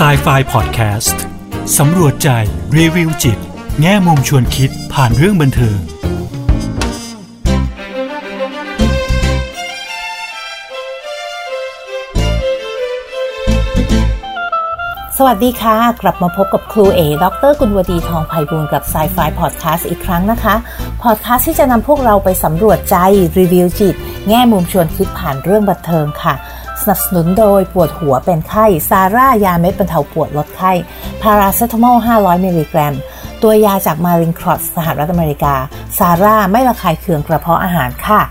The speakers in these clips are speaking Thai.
s i ไฟ Podcast สำรวจใจ รีวิวจิต แง่มุมชวนคิดผ่านเรื่องบันเทิง สวัสดีค่ะ กลับมาพบกับครูเอ ดรกุลวดีทองไพบูลกับ s ายไฟพอดแคสต์อีกครั้งนะคะ พอดแคสต์ที่จะนำพวกเราไปสำรวจใจ รีวิวจิต แง่มุมชวนคิดผ่านเรื่องบันเทิงค่ะ สนับสนุนโดยปวดหัวเป็นไข้ ซาร่ายาเม็ดบรรเทาปวดลดไข้ พาราเซตามอล 500 มิลลิกรัม ตัวยาจากมารินครอสสหรัฐอเมริกา ซาร่าไม่ระคายเคืองกระเพาะอาหารค่ะ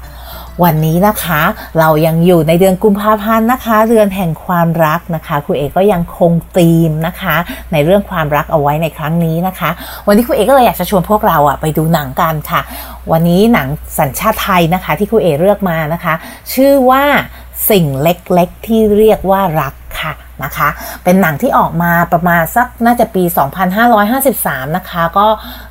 วันนี้นะคะ เรายังอยู่ในเดือนกุมภาพันธ์นะคะ เดือนแห่งความรักนะคะครูเอกก็ยังคงธีมนะคะ ในเรื่องความรักเอาไว้ในครั้งนี้นะคะ วันนี้ครูเอกก็เลยอยากจะชวนพวกเราอะไปดูหนังกันค่ะ วันนี้หนังสัญชาติไทยนะคะ ที่ครูเอกเลือกมานะคะ ชื่อว่า สิ่งเล็กๆ ที่เรียกว่ารักค่ะนะคะ เป็นหนังที่ออกมาประมาณสักน่าจะปี 2553 นะคะ ก็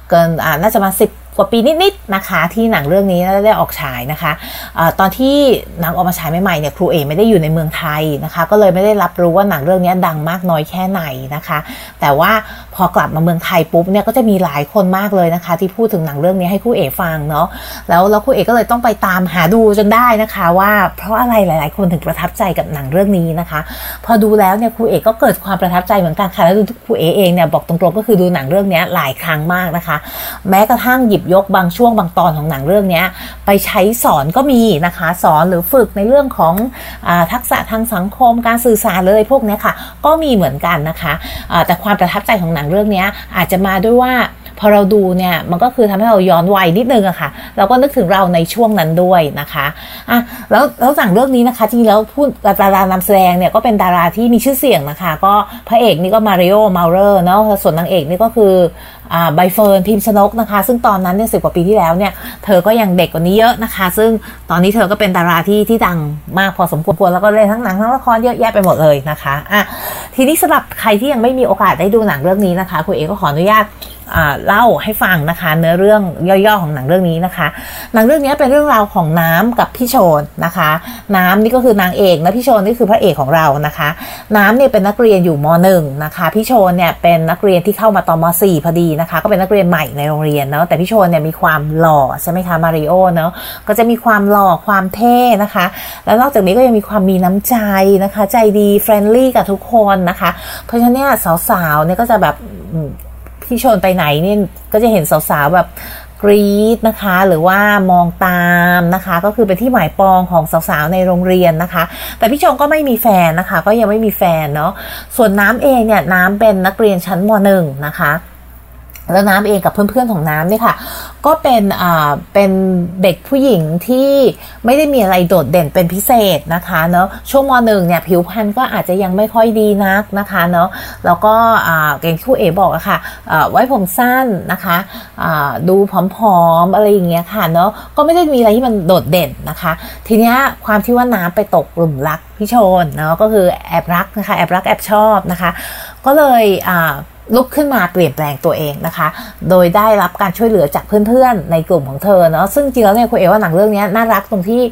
เกินอ่าน่าจะมา 10กว่าปีนิดๆนะคะที่หนังเรื่องนี้ได้ออกฉายนะคะอะตอนที่หนังออกมาฉายใหม่ๆเนี่ยครูเอไม่ได้อยู่ในเมืองไทยนะคะ ก็เลยไม่ได้รับรู้ว่าหนังเรื่องนี้ดังมากน้อยแค่ไหนนะคะ แต่ว่า พอกลับมาเมืองไทยปุ๊บเนี่ยก็จะมีหลายคนมากเลยนะคะ ที่พูดถึงหนังเรื่องนี้ให้ครูเอกฟังเนาะแล้วแล้วครูเอกก็เลยต้องไปตามหาดูจนได้นะคะ ว่าเพราะอะไรหลาย ๆ คนถึงประทับใจกับหนังเรื่องนี้นะคะ พอดูแล้วเนี่ยครูเอกก็เกิดความประทับใจเหมือนกันค่ะแล้วครูเอกเองเนี่ยบอกตรงๆก็คือดูหนังเรื่องนี้หลายครั้งมากนะคะ แม้กระทั่งหยิบยกบางช่วงบางตอนของหนังเรื่องนี้ไปใช้สอนก็มีนะคะ สอนหรือฝึกในเรื่องของอทักษะทางสังคมการสื่อสารเลยพวกนี้ค่ะ ก็มีเหมือนกันนะคะแต่ความประทับใจของหนังเรื่องนี้อาจจะมาด้วยว่า พอเราดูเนี่ยมันก็คือทำให้เราย้อนวัยนิดนึงอะค่ะ เราก็นึกถึงเราในช่วงนั้นด้วยนะคะอะแล้วแล้วหนังเรื่องนี้นะคะจริงๆแล้วพูดดารานำแสดงเนี่ยก็เป็นดาราที่มีชื่อเสียงนะคะ ก็พระเอกนี่ก็มาริโอมาเรอร์เนาะส่วนนางเอกนี่ก็คือใบเฟิร์นพิมชนกนะคะ ซึ่งตอนนั้นเนี่ยสิกว่าปีที่แล้วเนี่ย เธอก็ยังเด็กกว่านี้เยอะนะคะ ซึ่งตอนนี้เธอก็เป็นดาราที่ที่ดังมากพอสมควรแล้วก็เล่นทั้งหนังทั้งละครเยอะแยะไปหมดเลยนะคะอะทีนี้สำหรับใครที่ยังไม่มีโอกาสได้ดูหนังเรื่องนี้นะคะคุณเอก็ขออนุญาต เล่าให้ฟังนะคะ เนื้อเรื่องย่อๆของหนังเรื่องนี้นะคะ หนังเรื่องนี้เป็นเรื่องราวของน้ำกับพี่โชนนะคะ น้ำนี่ก็คือนางเอกนะพี่โชนนี่คือพระเอกของเรานะคะ น้ำเนี่ยเป็นนักเรียนอยู่มหนึ่งนะคะพี่โชนเนี่ยเป็นนักเรียนที่เข้ามาตอนมสี่พอดีนะคะ ก็เป็นนักเรียนใหม่ในโรงเรียนเนาะแต่พี่โชนเนี่ยมีความหล่อใช่ไหมคะมาริโอเนาะก็จะมีความหล่อความเท่นะคะ แล้วนอกจากนี้ก็ยังมีความมีน้ำใจนะคะ ใจดี friendly กับทุกคนนะคะ เพราะฉะนั้นเนี่ยสาวๆเนี่ยก็จะแบบ พี่โชนไปไหนนี่ก็จะเห็นสาวๆแบบกรี๊ดนะคะ หรือว่ามองตามนะคะ ก็คือเป็นที่หมายปองของสาวๆในโรงเรียนนะคะ แต่พี่โชนก็ไม่มีแฟนนะคะ ก็ยังไม่มีแฟนเนาะส่วนน้ำเองเนี่ยน้ำเป็นนักเรียนชั้นมหนึ่งนะคะ แล้วน้ำเองกับเพื่อนๆของน้ำเนี่ยค่ะ ก็เป็นอ่าเป็นเด็กผู้หญิงที่ไม่ได้มีอะไรโดดเด่นเป็นพิเศษนะคะเนาะช่วงมหนึ่งเนี่ยผิวพรรณก็อาจจะยังไม่ค่อยดีนักนะคะเนาะแล้วก็อ่าเก่งที่ครูเอบอกอะค่ะไว้ผมสั้นนะคะะดูผอมๆอะไรอย่างเงี้ยค่ะเนาะก็ไม่ได้มีอะไรที่มันโดดเด่นนะคะ ทีเนี้ยความที่ว่าน้ำไปตกกลุ่มรักพี่โชนเนาะก็คือแอบรักนะคะแอบรักแอบชอบนะคะ ก็เลยอ่า ลุกขึ้นมาเปลี่ยนแปลงตัวเองนะคะ โดยได้รับการช่วยเหลือจากเพื่อนๆ ในกลุ่มของเธอเนาะ ซึ่งจริงแล้วเนี่ยคุณเอว่าหนังเรื่องนี้น่ารักตรงที่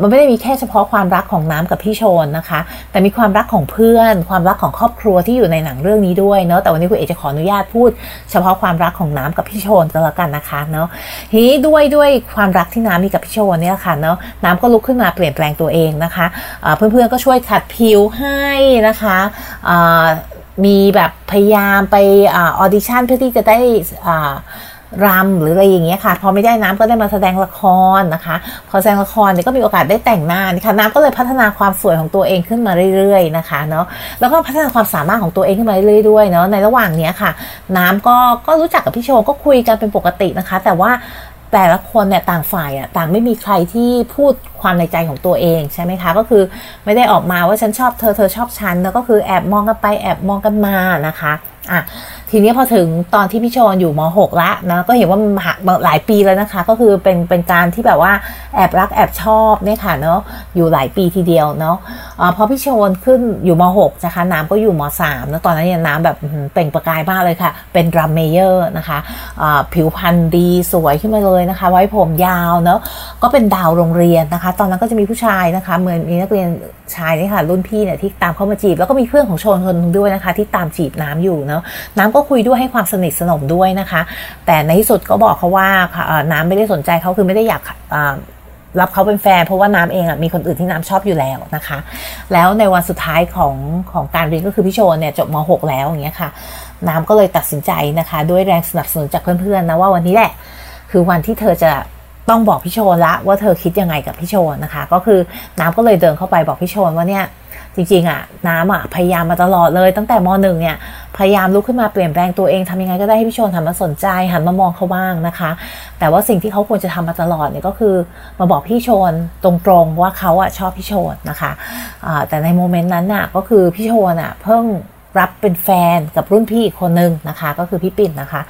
มันไม่ได้มีแค่เฉพาะความรักของน้ำกับพี่โชนนะคะ แต่มีความรักของเพื่อน ความรักของครอบครัวที่อยู่ในหนังเรื่องนี้ด้วยเนาะ แต่วันนี้คุณเอจะขออนุญาตพูด เฉพาะความรักของน้ำกับพี่โชนก็แล้วกันนะคะเนาะ ทีนี้ด้วยด้วยความรักที่น้ำมีกับพี่โชนเนี่ยค่ะเนาะ น้ำก็ลุกขึ้นมาเปลี่ยนแปลงตัวเองนะคะ เพื่อนๆก็ช่วยขัดผิวให้นะคะ มีแบบพยายามไป audition เพื่อที่จะได้รำหรืออะไรอย่างเงี้ยค่ะ พอไม่ได้น้ำก็ได้มาแสดงละครนะคะ พอแสดงละครเนี่ยก็มีโอกาสได้แต่งหน้านี่ค่ะน้ำก็เลยพัฒนาความสวยของตัวเองขึ้นมาเรื่อยๆนะคะเนาะแล้วก็พัฒนาความสามารถของตัวเองขึ้นมาเรื่อยๆด้วยเนาะในระหว่างเนี้ยค่ะ น้ำก็ก็รู้จักกับพี่โชนก็คุยกันเป็นปกตินะคะ แต่ว่า แต่ละคนเนี่ยต่างฝ่ายอะต่างไม่มีใครที่พูดความในใจของตัวเองใช่ไหมคะ ก็คือไม่ได้ออกมาว่าฉันชอบเธอเธอชอบฉันแล้วก็คือแอบมองกันไปแอบมองกันมานะคะอะทีนี้พอถึงตอนที่พี่โชนอยู่ม .6 ละนะก็เห็นว่าหลายปีแล้วนะคะ ก็คือเป็นเป็นการที่แบบว่าแอบรักแอบชอบเนี่ยค่ะเนาะอยู่หลายปีทีเดียวเนาะอพอพี่โชนขึ้นอยู่ม .6 นะคะน้ำก็อยู่ม .3 แล้วตอนนั้นเนี่ยน้ำแบบเปล่งประกายมากเลยค่ะ เป็นดรัมเมเยอร์นะคะะผิวพรรณดีสวยขึ้นมาเลยนะคะ ไว้ผมยาวเนาะก็เป็นดาวโรงเรียนนะคะ ตอนนั้นก็จะมีผู้ชายนะคะเหมือนมีนักเรียนชายนี่ค่ะรุ่นพี่เนี่ยที่ตามเข้ามาจีบ แล้วก็มีเพื่อนของชนคนนึงด้วยนะคะ ที่ตามจีบน้ำอยู่เนาะน้ำก็คุยด้วยให้ความสนิทสนมด้วยนะคะ แต่ในที่สุดก็บอกเขาว่าน้ำไม่ได้สนใจเขาคือไม่ได้อยากรับเขาเป็นแฟนเพราะว่าน้ำเองอะมีคนอื่นที่น้ำชอบอยู่แล้วนะคะ แล้วในวันสุดท้ายของของการเรียนก็คือพี่โชนเนี่ยจบม .6 แล้วอย่างเงี้ยค่ะ น้ำก็เลยตัดสินใจนะคะ ด้วยแรงสนับสนุนจากเพื่อนๆนะว่าวันนี้แหละ คือวันที่เธอจะต้องบอกพี่โชนละว่าเธอคิดยังไงกับพี่โชนนะคะ ก็คือน้ำก็เลยเดินเข้าไปบอกพี่โชนว่าเนี่ย จริงๆอะน้ำอะพยายามมาตลอดเลยตั้งแต่มหนึ่งเนี่ยพยายามลุกขึ้นมาเปลี่ยนแปลงตัวเองทำยังไงก็ได้ให้พี่ชนหันมาสนใจหันมามองเขาบ้างนะคะ แต่ว่าสิ่งที่เขาควรจะทำมาตลอดเนี่ยก็คือมาบอกพี่ชนตรงๆว่าเขาอะชอบพี่ชนนะคะะแต่ในโมเมนต์นั้นน่ะก็คือพี่ชนอะเพิ่ง รับเป็นแฟนกับรุ่นพี่อีกคนนึงนะคะ ก็คือพี่ปิ่นนะคะ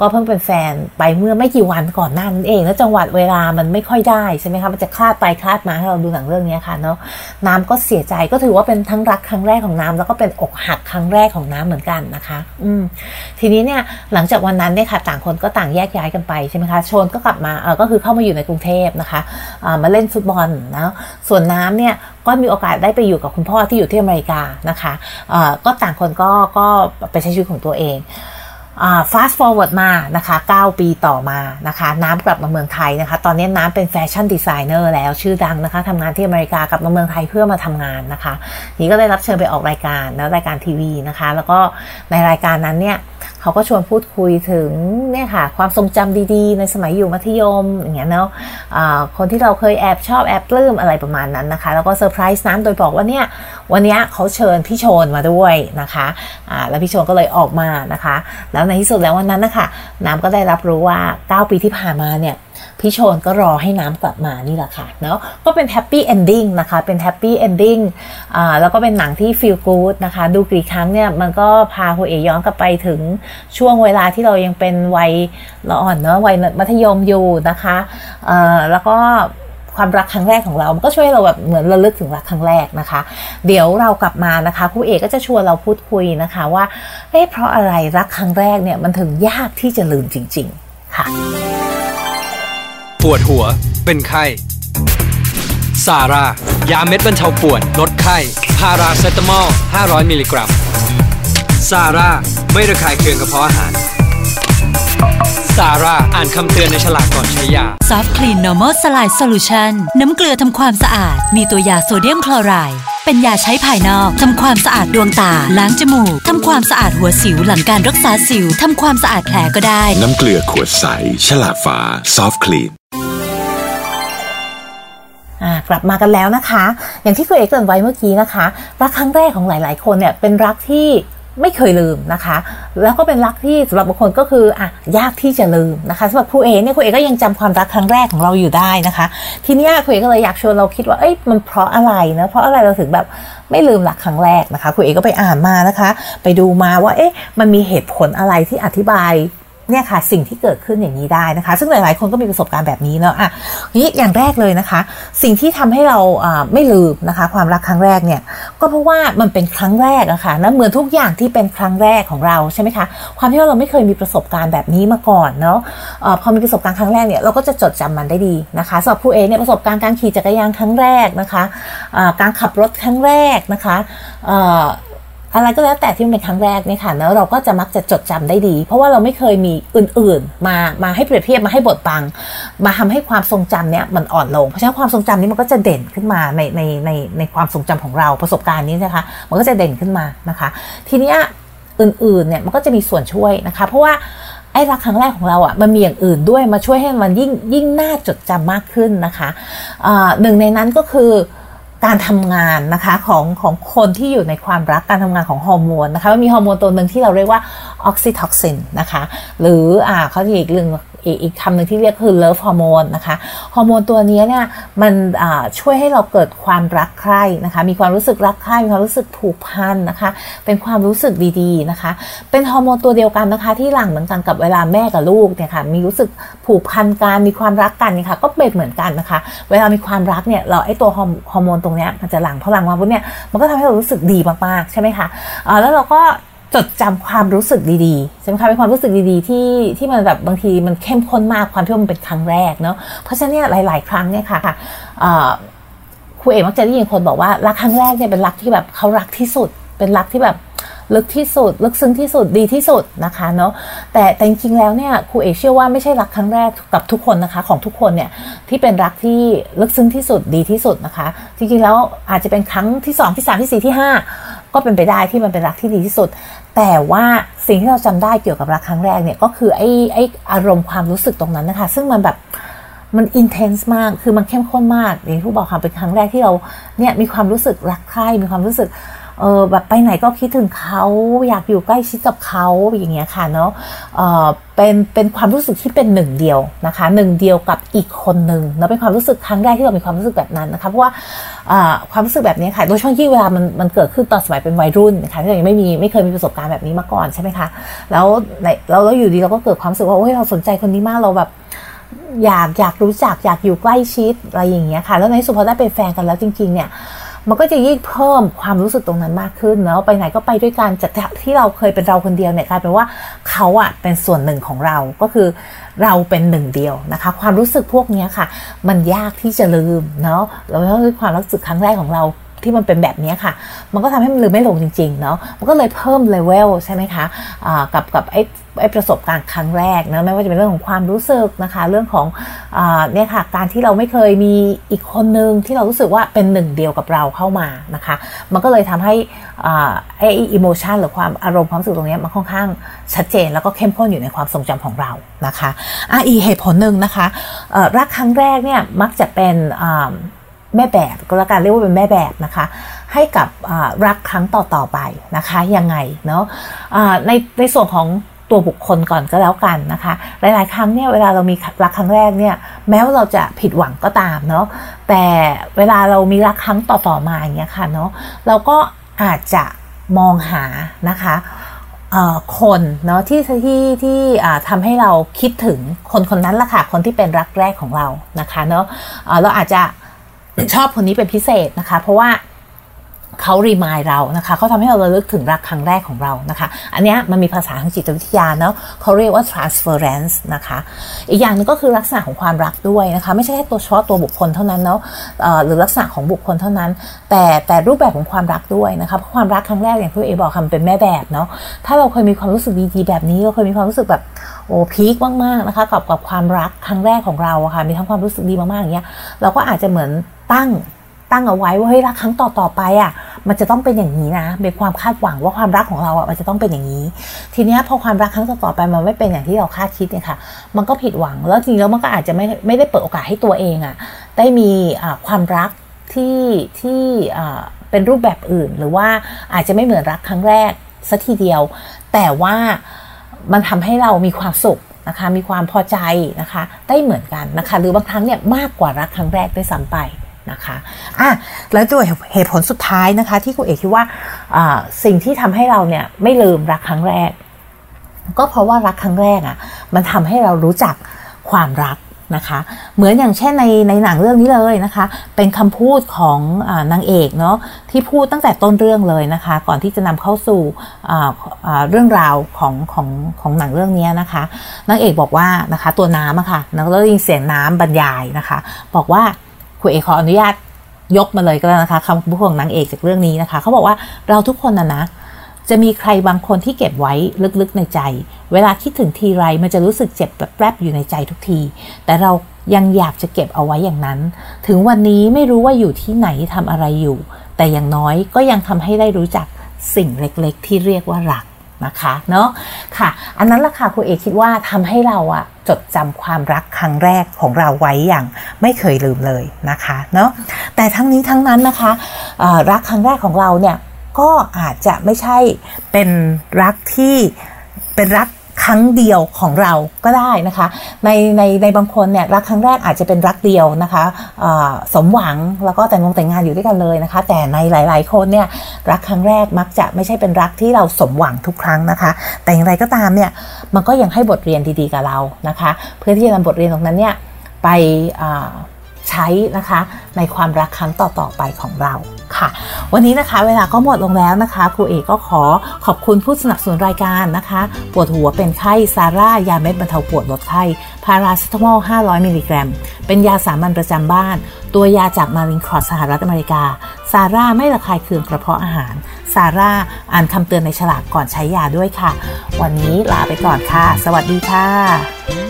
ก็เพิ่งเป็นแฟนไปเมื่อไม่กี่วันก่อนหน้านั้นเอง แล้วจังหวัดเวลามันไม่ค่อยได้ใช่ไหมคะมันจะคลาดไปคลาดมาให้เราดูหนังเรื่องนี้ค่ะเนาะน้ำก็เสียใจก็ถือว่าเป็นทั้งรักครั้งแรกของน้ำแล้วก็เป็นอกหักครั้งแรกของน้ำเหมือนกันนะคะ อืมทีนี้เนี่ยหลังจากวันนั้นเนี่ยค่ะ ต่างคนก็ต่างแยกย้ายกันไปใช่ไหมคะโชนก็กลับมาเออก็คือเข้ามาอยู่ในกรุงเทพนะคะะมาเล่นฟุตบอลนะส่วนน้ำเนี่ยก็มีโอกาสได้ไปอยู่กับคุณพ่อที่อยู่ที่อเมริกานะคะะก็ต่างคนก็ก็ไปใช้ชีวิตของตัวเอง fast forward มานะคะ 9 ปีต่อมานะคะ น้ำกลับมาเมืองไทยนะคะ ตอนนี้น้ำเป็นแฟชั่นดีไซเนอร์แล้วชื่อดังนะคะทำงานที่อเมริกากลับมาเมืองไทยเพื่อมาทำงานนะคะ นี่ก็ได้รับเชิญไปออกรายการแล้วรายการทีวีนะคะ แล้วก็ในรายการนั้นเนี่ย เขาก็ชวนพูดคุยถึงเนี่ยค่ะความทรงจำดีๆ ในสมัยอยู่มัธยมอย่างเงี้ยเนาะะคนที่เราเคยแอบชอบแอบปลื้มอะไรประมาณนั้นนะคะ แล้วก็เซอร์ไพรส์น้ำโดยบอกว่าเนี่ยวันนี้เขาเชิญพี่โชนมาด้วยนะคะะแล้วพี่โชนก็เลยออกมานะคะ แล้วในที่สุดแล้ววันนั้นนะคะน้ำก็ได้รับรู้ว่า 9 ปีที่ผ่านมาเนี่ย พี่โชนก็รอให้น้ำกลับมานี่แหละค่ะเนาะก็เป็น happy ending นะคะ เป็น happy ending อ่าแล้วก็เป็นหนังที่ feel good นะคะ ดูกี่ครั้งเนี่ย มันก็พาหัวใจย้อนกลับไปถึงช่วงเวลาที่เรายังเป็นวัยละอ่อนเนาะวัยมัธยมอยู่นะคะเอ่อแล้วก็ความรักครั้งแรกของเรา มันก็ช่วยเราแบบเหมือนระลึกถึงรักครั้งแรกนะคะ เดี๋ยวเรากลับมานะคะผู้เอกก็จะชวนเราพูดคุยนะคะว่าเอ๊ะเพราะอะไรรักครั้งแรกเนี่ยมันถึงยากที่จะลืมจริง ๆ ค่ะ ปวดหัว เป็นไข้ซาร่ายาเม็ดบรรเทาปวด ลดไข้ พาราเซตามอล 500 มิลลิกรัมซาร่า ไม่ระคายเคืองกระเพาะอาหารซาร่า อ่านคำเตือนในฉลากก่อนใช้ยาซอฟต์คลีน normal saline solution น้ำเกลือทำความสะอาด มีตัวยาโซเดียมคลอไรด์เป็นยาใช้ภายนอก ทำความสะอาดดวงตา ล้างจมูก ทำความสะอาดหัวสิวหลังการรักษาสิว ทำความสะอาดแผลก็ได้ น้ำเกลือขวดใส ฉลากฟ้าซอฟต์คลีน กลับมากันแล้วนะคะ อย่างที่คุณเอกเกริ่นไว้เมื่อกี้นะคะ รักครั้งแรกของหลาย ๆ คนเนี่ยเป็นรักที่ไม่เคยลืมนะคะ แล้วก็เป็นรักที่สำหรับบางคนก็คืออะยากที่จะลืมนะคะสำหรับครูเอเนี่ยครูเอก็ยังจำความรักครั้งแรกของเราอยู่ได้นะคะ ทีนี้ครูเอก็เลยอยากชวนเราคิดว่าเอ้ยมันเพราะอะไรนะเพราะอะไรเราถึงแบบไม่ลืมรักครั้งแรกนะคะครูเอก็ไปอ่านมานะคะ ไปดูมาว่าเอ๊ะมันมีเหตุผลอะไรที่อธิบาย เนี่ยค่ะสิ่งที่เกิดขึ้นอย่างนี้ได้นะคะ ซึ่งหลาย ๆ คนก็มีประสบการณ์แบบนี้เนาะอะนี้อย่างแรกเลยนะคะ สิ่งที่ทำให้เราไม่ลืมนะคะ ความรักครั้งแรกเนี่ยก็เพราะว่ามันเป็นครั้งแรกอะคะ่ะนะเหมือนทุกอย่างที่เป็นครั้งแรกของเราใช่ไหมคะความที่เราไม่เคยมีประสบการณ์แบบนี้มาก่อนเนาะะพอมีประสบการณ์ครั้งแรกเนี่ยเราก็จะจดจำมันได้ดีนะคะสำหรับผู้เองเนี่ยประสบการณ์การขี่จักรยานครั้งแรกนะคะะการขับรถครั้งแรกนะคะ อะไรก็แล้วแต่ที่เป็นครั้งแรกเนี่ยค่ะแล้วเราก็จะมักจะจดจำได้ดี เพราะว่าเราไม่เคยมีอื่นๆ มามาให้เปรียบเทียบมาให้บทบัง มาทำให้ความทรงจำเนี่ยมันอ่อนลง เพราะฉะนั้นความทรงจำนี้มันก็จะเด่นขึ้นมาในในในในความทรงจำของเราประสบการณ์นี้นะคะ มันก็จะเด่นขึ้นมานะคะ ทีนี้อื่นๆเนี่ยมันก็จะมีส่วนช่วยนะคะ เพราะว่าไอ้รักครั้งแรกของเราอะ่ะมันมีอย่างอื่นด้วยมาช่วยให้มันยิ่งยิ่งน่าจดจำมากขึ้นนะคะะหนึ่งในนั้นก็คือ การทำงานนะคะของของคนที่อยู่ในความรักการทำงานของฮอร์โมนนะคะมันมีฮอร์โมนตัวหนึ่งที่เราเรียกว่าออกซิทอกซินนะคะหรืออ่าเขาอีกเรื่อง อีกอีกคำหนึ่งที่เรียกคือ love hormone นะคะฮอร์โมนตัวนี้เนี่ยมันช่วยให้เราเกิดความรักใคร่นะคะมีความรู้สึกรักใคร่มีความรู้สึกผูกพันนะคะ เป็นความรู้สึกดีๆนะคะ เป็นฮอร์โมนตัวเดียวกันนะคะ ที่หลั่งเหมือนกันกับเวลาแม่กับลูกเนี่ยค่ะมีรู้สึกผูกพันกันมีความรักกันนี่ค่ะก็เป็นเหมือนกันนะคะ เวลามีความรักเนี่ยเราไอ้ตัวฮอร์โมนตรงนี้มันจะหลั่งพอหลั่งมาปุ๊บเนี่ยมันก็ทำให้เรารู้สึกดีมากๆใช่ไหมคะแล้วเราก็ จดจำความรู้สึกดีๆใช่ไหมคะเป็นความรู้สึกดีๆที่ที่มันแบบบางทีมันเข้มข้นมากความที่มันเป็นครั้งแรกเนาะเพราะฉะนั้นเนี่ยหลาย ๆ ครั้งเนี่ยค่ะครูเอกมักจะได้ยินคนบอกว่ารักครั้งแรกเนี่ยเป็นรักที่แบบเขารักที่สุด เป็นรักที่แบบ ลึกที่สุด ลึกซึ้งที่สุดดีที่สุดนะคะเนาะแต่แต่จริงๆแล้วเนี่ยครูเอกเชื่อว่าไม่ใช่รักครั้งแรกกับทุกคนนะคะของทุกคนเนี่ยที่เป็นรักที่ลึกซึ้งที่สุดดีที่สุดนะคะ จริงๆแล้วอาจจะเป็นครั้งที่ 2 ที่ 3 ที่ 4 ที่ 5 ก็เป็นไปได้ที่มันเป็นรักที่ดีที่สุด แต่ว่าสิ่งที่เราจำได้เกี่ยวกับรักครั้งแรกเนี่ยก็คือไอ้ไอ้อารมณ์ความรู้สึกตรงนั้นนะคะ ซึ่งมันแบบมันอินเทนส์มาก คือมันเข้มข้นมากอย่างที่ผู้บอกค่ะเป็นครั้งแรกที่เราเนี่ยมีความรู้สึกรักใคร่ มีความรู้สึก เออแบบไปไหนก็คิดถึงเขาอยากอยู่ใกล้ชิดกับเขาอย่างเงี้ยค่ะเนาะเออเป็นเป็นความรู้สึกที่เป็นหนึ่งเดียวนะคะหนึ่งเดียวกับอีกคนหนึ่งแล้วเป็นความรู้สึกครั้งแรกที่เรามีความรู้สึกแบบนั้นนะคะเพราะว่าความรู้สึกแบบนี้ค่ะโดยเฉพาะที่เวลามันมันเกิดขึ้นตอนสมัยเป็นวัยรุ่นนะคะที่เรายังไม่มีไม่เคยมีประสบการณ์แบบนี้มาก่อนใช่ไหมคะแล้วเราเราอยู่ดีเราก็เกิดความรู้สึกว่าโอ้ยเราสนใจคนนี้มากเราแบบอยากอยากรู้จักอยากอยู่ใกล้ชิดอะไรอย่างเงี้ยค่ะ แล้วในสุดพอได้เป็นแฟนกันแล้วจริงๆเนี่ย มันก็จะยิ่งเพิ่มความรู้สึกตรงนั้นมากขึ้นเนาะไปไหนก็ไปด้วยกันจากที่เราเคยเป็นเราคนเดียวเนี่ยกลายเป็นว่าเขาอะเป็นส่วนหนึ่งของเราก็คือเราเป็นหนึ่งเดียวนะคะ ความรู้สึกพวกนี้ค่ะ มันยากที่จะลืมเนาะแล้วก็คือความรู้สึกครั้งแรกของเรา ที่มันเป็นแบบนี้ค่ะ มันก็ทำให้มันลืมไม่ลงจริงๆเนาะมันก็เลยเพิ่มเลเวลใช่ไหมคะะกับกับไอ้ไอ้ประสบการณ์ครั้งแรกนะไม่ว่าจะเป็นเรื่องของความรู้สึกนะคะ เรื่องของอเนี่ยค่ะการที่เราไม่เคยมีอีกคนนึงที่เรารู้สึกว่าเป็นหนึ่งเดียวกับเราเข้ามานะคะ มันก็เลยทำให้ไอ้อิโมชันหรือความอารมณ์ความรู้สึกตรงนี้มันค่อนข้างชัดเจน แล้วก็เข้มข้นอยู่ในความทรงจำของเรานะคะอะอีเหตุผลหนึ่งนะคะรักครั้งแรกเนี่ยมักจะเป็น แม่แบบก็แล้วกันเรียกว่าเป็นแม่แบบนะคะ ให้กับรักครั้งต่อๆไปนะคะยังไงเนาะในในส่วนของตัวบุคคลก่อนก็แล้วกันนะคะ หลาย ๆ ครั้งเนี่ยเวลาเรามีรักครั้งแรกเนี่ยแม้ว่าเราจะผิดหวังก็ตามเนาะแต่เวลาเรามีรักครั้งต่อๆมาอย่างเงี้ยค่ะเนาะเราก็อาจจะมองหานะคะคนเนาะที่ที่ที่ทำให้เราคิดถึงคนคนนั้นละค่ะคนที่เป็นรักแรกของเรานะคะเนาะเราอาจจะ ชอบคนนี้เป็นพิเศษนะคะ เพราะว่า เขารีมายเรานะคะเขาทำให้เราระลึกถึงรักครั้งแรกของเรานะคะ อันนี้มันมีภาษาทางจิตวิทยาเนาะเขาเรียกว่า transference นะคะ อีกอย่างนึงก็คือลักษณะของความรักด้วยนะคะ ไม่ใช่แค่ตัวเฉพาะตัวบุคคลเท่านั้นเนาะหรือลักษณะของบุคคลเท่านั้น แต่แต่รูปแบบของความรักด้วยนะคะเพราะความรักครั้งแรกอย่างที่เอบอกคำเป็นแม่แบบเนาะถ้าเราเคยมีความรู้สึกดีๆแบบนี้เราเคยมีความรู้สึกแบบโอ้พีคมากๆนะคะกับกับความรักครั้งแรกของเราค่ะมีทั้งความรู้สึกดีมากๆอย่างเงี้ยเราก็อาจจะเหมือนตั้ง ตั้งเอาไว้ว่าเฮ้ยรักครั้งต่อต่อไปอะมันจะต้องเป็นอย่างนี้นะเป็นความคาดหวังว่าความรักของเราอะมันจะต้องเป็นอย่างนี้ ทีเนี้ยพอความรักครั้งต่อต่อไปมันไม่เป็นอย่างที่เราคาดคิดเนี่ยค่ะ มันก็ผิดหวังแล้วจริงแล้วมันก็อาจจะไม่ไม่ได้เปิดโอกาสให้ตัวเองอะได้มีความรักที่ที่เป็นรูปแบบอื่น หรือว่าอาจจะไม่เหมือนรักครั้งแรกสัทีเดียว แต่ว่ามันทำให้เรามีความสุขนะคะมีความพอใจนะคะ ได้เหมือนกันนะคะ หรือบางครั้งเนี่ยมากกว่ารักครั้งแรกด้วยซ้ำไป นะคะอะแล้วตัวเหตุผลสุดท้ายนะคะ ที่คุณเอกคิดว่าสิ่งที่ทำให้เราเนี่ยไม่ลืมรักครั้งแรก ก็เพราะว่ารักครั้งแรกอะ่ะมันทำให้เรารู้จักความรักนะคะเหมือนอย่างเช่นในในหนังเรื่องนี้เลยนะคะ เป็นคำพูดของอนางเอกเนาะที่พูดตั้งแต่ต้นเรื่องเลยนะคะ ก่อนที่จะนำเข้าสู่เรื่องราวของของของหนังเรื่องนี้นะคะนางเอกบอกว่านะคะตัวน้ำอะคะ่ะแล้วก็ได้ยินเสียงน้ำบรรยายนะคะ บอกว่า คุณเอกขออนุญาตยกมาเลยก็แล้วนะคะคำพูดของนางเอกจากเรื่องนี้นะคะ เขาบอกว่าเราทุกคนนะนะจะมีใครบางคนที่เก็บไว้ลึกๆในใจ เวลาคิดถึงทีไรมันจะรู้สึกเจ็บแปรบอยู่ในใจทุกที แต่เรายังอยากจะเก็บเอาไว้อย่างนั้น ถึงวันนี้ไม่รู้ว่าอยู่ที่ไหนทำอะไรอยู่ แต่อย่างน้อยก็ยังทำให้ได้รู้จักสิ่งเล็กๆ ที่เรียกว่ารัก นะคะเนาะค่ะ อันนั้นละค่ะครูเอกคิดว่าทำให้เราอะจดจำความรักครั้งแรกของเราไว้อย่างไม่เคยลืมเลยนะคะเนาะแต่ทั้งนี้ทั้งนั้นนะคะรักครั้งแรกของเราเนี่ยก็อาจจะไม่ใช่เป็นรักที่เป็นรัก ครั้งเดียวของเราก็ได้นะคะ ในในในบางคนเนี่ยรักครั้งแรกอาจจะเป็นรักเดียวนะคะสมหวังแล้วก็แต่งงแต่งงานอยู่ด้วยกันเลยนะคะ แต่ในหลาย ๆ คนเนี่ยรักครั้งแรกมักจะไม่ใช่เป็นรักที่เราสมหวังทุกครั้งนะคะ แต่อย่างไรก็ตามเนี่ยมันก็ยังให้บทเรียนดีๆกับเรานะคะ เพื่อที่จะนำบทเรียนตรงนั้นเนี่ยไป ใช้นะคะ ในความรักครั้งต่อๆไปของเราค่ะ วันนี้นะคะเวลาก็หมดลงแล้วนะคะ ครูเอกก็ขอขอบคุณผู้สนับสนุนรายการนะคะ ปวดหัวเป็นไข้ซาร่ายาเม็ดบรรเทาปวดลดไข้พาราเซตามอล 500 มิลลิกรัม เป็นยาสามัญประจำบ้าน ตัวยาจากมารินครอสสหรัฐอเมริกา ซาร่าไม่ระคายเคืองกระเพาะอาหาร ซาร่าอ่านคำเตือนในฉลากก่อนใช้ยาด้วยค่ะ วันนี้ลาไปก่อนค่ะ สวัสดีค่ะ